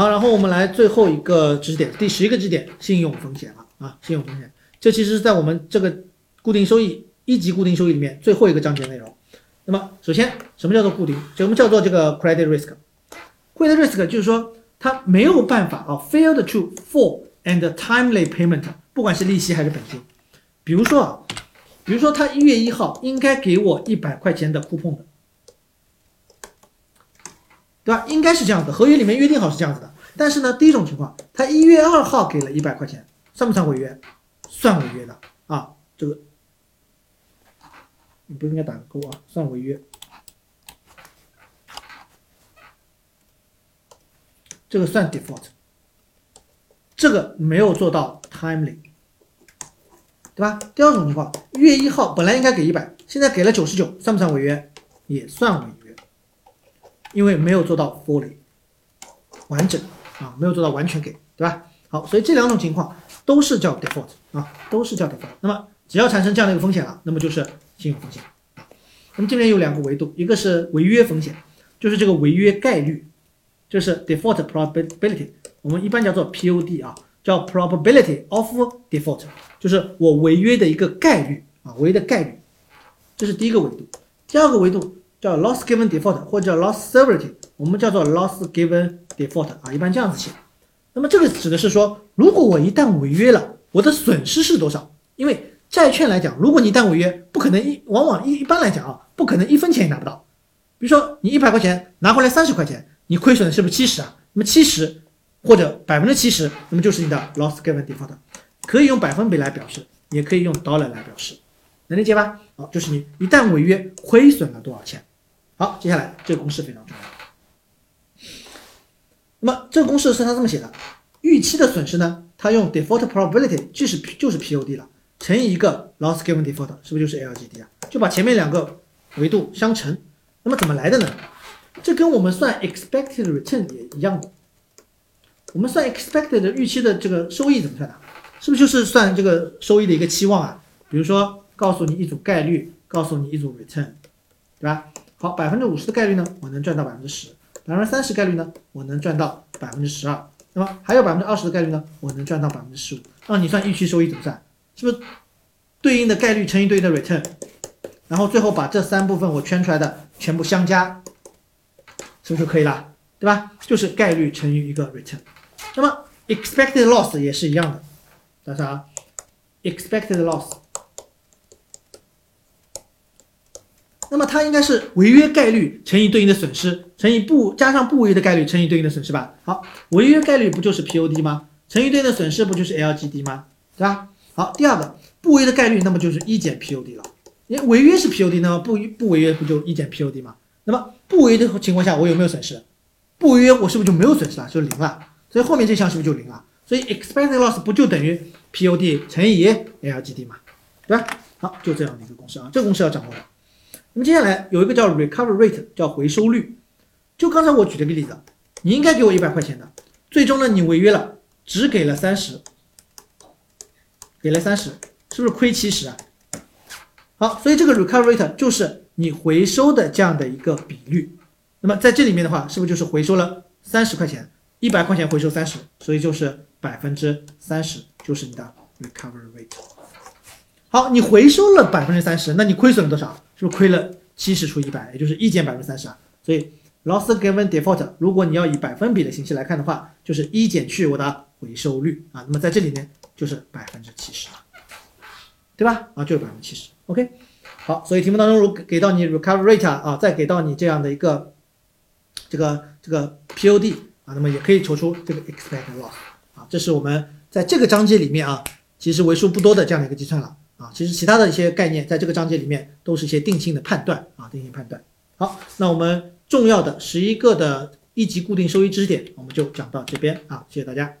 好，然后我们来最后一个知识点，第十一个知识点，信用风险了啊，信用风险，这其实是在我们这个固定收益一级固定收益里面最后一个章节内容。那么首先，什么叫做固定？什么叫做这个 credit risk？credit risk 就是说它没有办法啊，failed to full and timely payment，不管是利息还是本金。比如说啊，比如说他一月一号应该给我一百块钱的 coupon 的。对吧？应该是这样的，合约里面约定好是这样子的。但是呢，第一种情况，他一月二号给了一百块钱，算不算违约？算违约的啊，这个你不应该打个勾啊，算违约。这个算 default，这个没有做到 timely，对吧？第二种情况，月一号本来应该给一百，现在给了九十九，算不算违约？也算违约。因为没有做到 fully 完整啊，没有做到完全给，对吧？好，所以这两种情况都是叫 default 啊，都是叫 default。那么只要产生这样的一个风险了，那么就是信用风险。那么这边有两个维度，一个是违约风险，就是这个违约概率，就是 default probability，我们一般叫做 POD 啊，叫 probability of default，就是我违约的一个概率啊，违约的概率，这是第一个维度。第二个维度。叫 loss given default 或者叫 loss severity，我们叫做 loss given default 啊，一般这样子写。那么这个指的是说，如果我一旦违约了，我的损失是多少？因为债券来讲，如果你一旦违约，不可能一，往往一一般来讲啊，不可能一分钱也拿不到。比如说你一百块钱拿回来三十块钱，你亏损的是不是七十啊？那么七十或者百分之七十，那么就是你的 loss given default，可以用百分比来表示，也可以用 dollar 来表示，能理解吧？好，就是你一旦违约，亏损了多少钱？好，接下来这个公式非常重要。那么这个公式是他这么写的：预期的损失呢，他用 default probability，就是就是 POD 了，乘以一个 loss given default，是不是就是 LGD 啊？就把前面两个维度相乘。那么怎么来的呢？这跟我们算 expected return 也一样的。我们算 expected 预期的这个收益怎么算的？是不是就是算这个收益的一个期望啊？比如说告诉你一组概率，告诉你一组 return，对吧？好，百分之五十的概率呢，我能赚到百分之十；百分之三十概率呢，我能赚到百分之十二。那么还有百分之二十的概率呢，我能赚到百分之十五。那你算预期收益怎么算？是不是对应的概率乘以对应的 return，然后最后把这三部分我圈出来的全部相加，是不是就可以了？对吧？就是概率乘以一个 return。那么 expected loss 也是一样的，大家啊，expected loss。那么它应该是违约概率乘以对应的损失乘以不加上不违约的概率乘以对应的损失吧？好，违约概率不就是 POD 吗？乘以对应的损失不就是 LGD 吗？对吧？好，第二个不违约的概率，那么就是一减 POD 了。因为违约是 POD，那么不不违约不就一减 POD 吗？那么不违约的情况下，我有没有损失？不违约我是不是就没有损失了？就零了。所以后面这项是不是就零了？所以 expected loss 不就等于 POD 乘以 LGD 嘛？对吧？好，就这样的一个公式啊，这个公式要掌握的。那么接下来有一个叫 recovery rate，叫回收率。就刚才我举这个例子，你应该给我一百块钱的，最终呢你违约了，只给了三十，给了三十，是不是亏七十啊？好，所以这个 recovery rate 就是你回收的这样的一个比率。那么在这里面的话，是不是就是回收了三十块钱，一百块钱回收三十，所以就是百分之三十，就是你的 recovery rate。好，你回收了百分之三十，那你亏损了多少？是不是亏了七十除一百，也就是一减百分之三十啊？所以 loss given default，如果你要以百分比的形式来看的话，就是一减去我的回收率啊。那么在这里面就是百分之七十，对吧？啊，就是百分之七十。OK，好，所以题目当中如给到你 recovery rate 啊，再给到你这样的一个这个这个 POD 啊，那么也可以求出这个 expected loss 啊。这是我们在这个章节里面啊，其实为数不多的这样的一个计算了。啊，其实其他的一些概念在这个章节里面都是一些定性的判断啊，定性判断。好，那我们重要的十一个的一级固定收益知识点，我们就讲到这边啊，谢谢大家。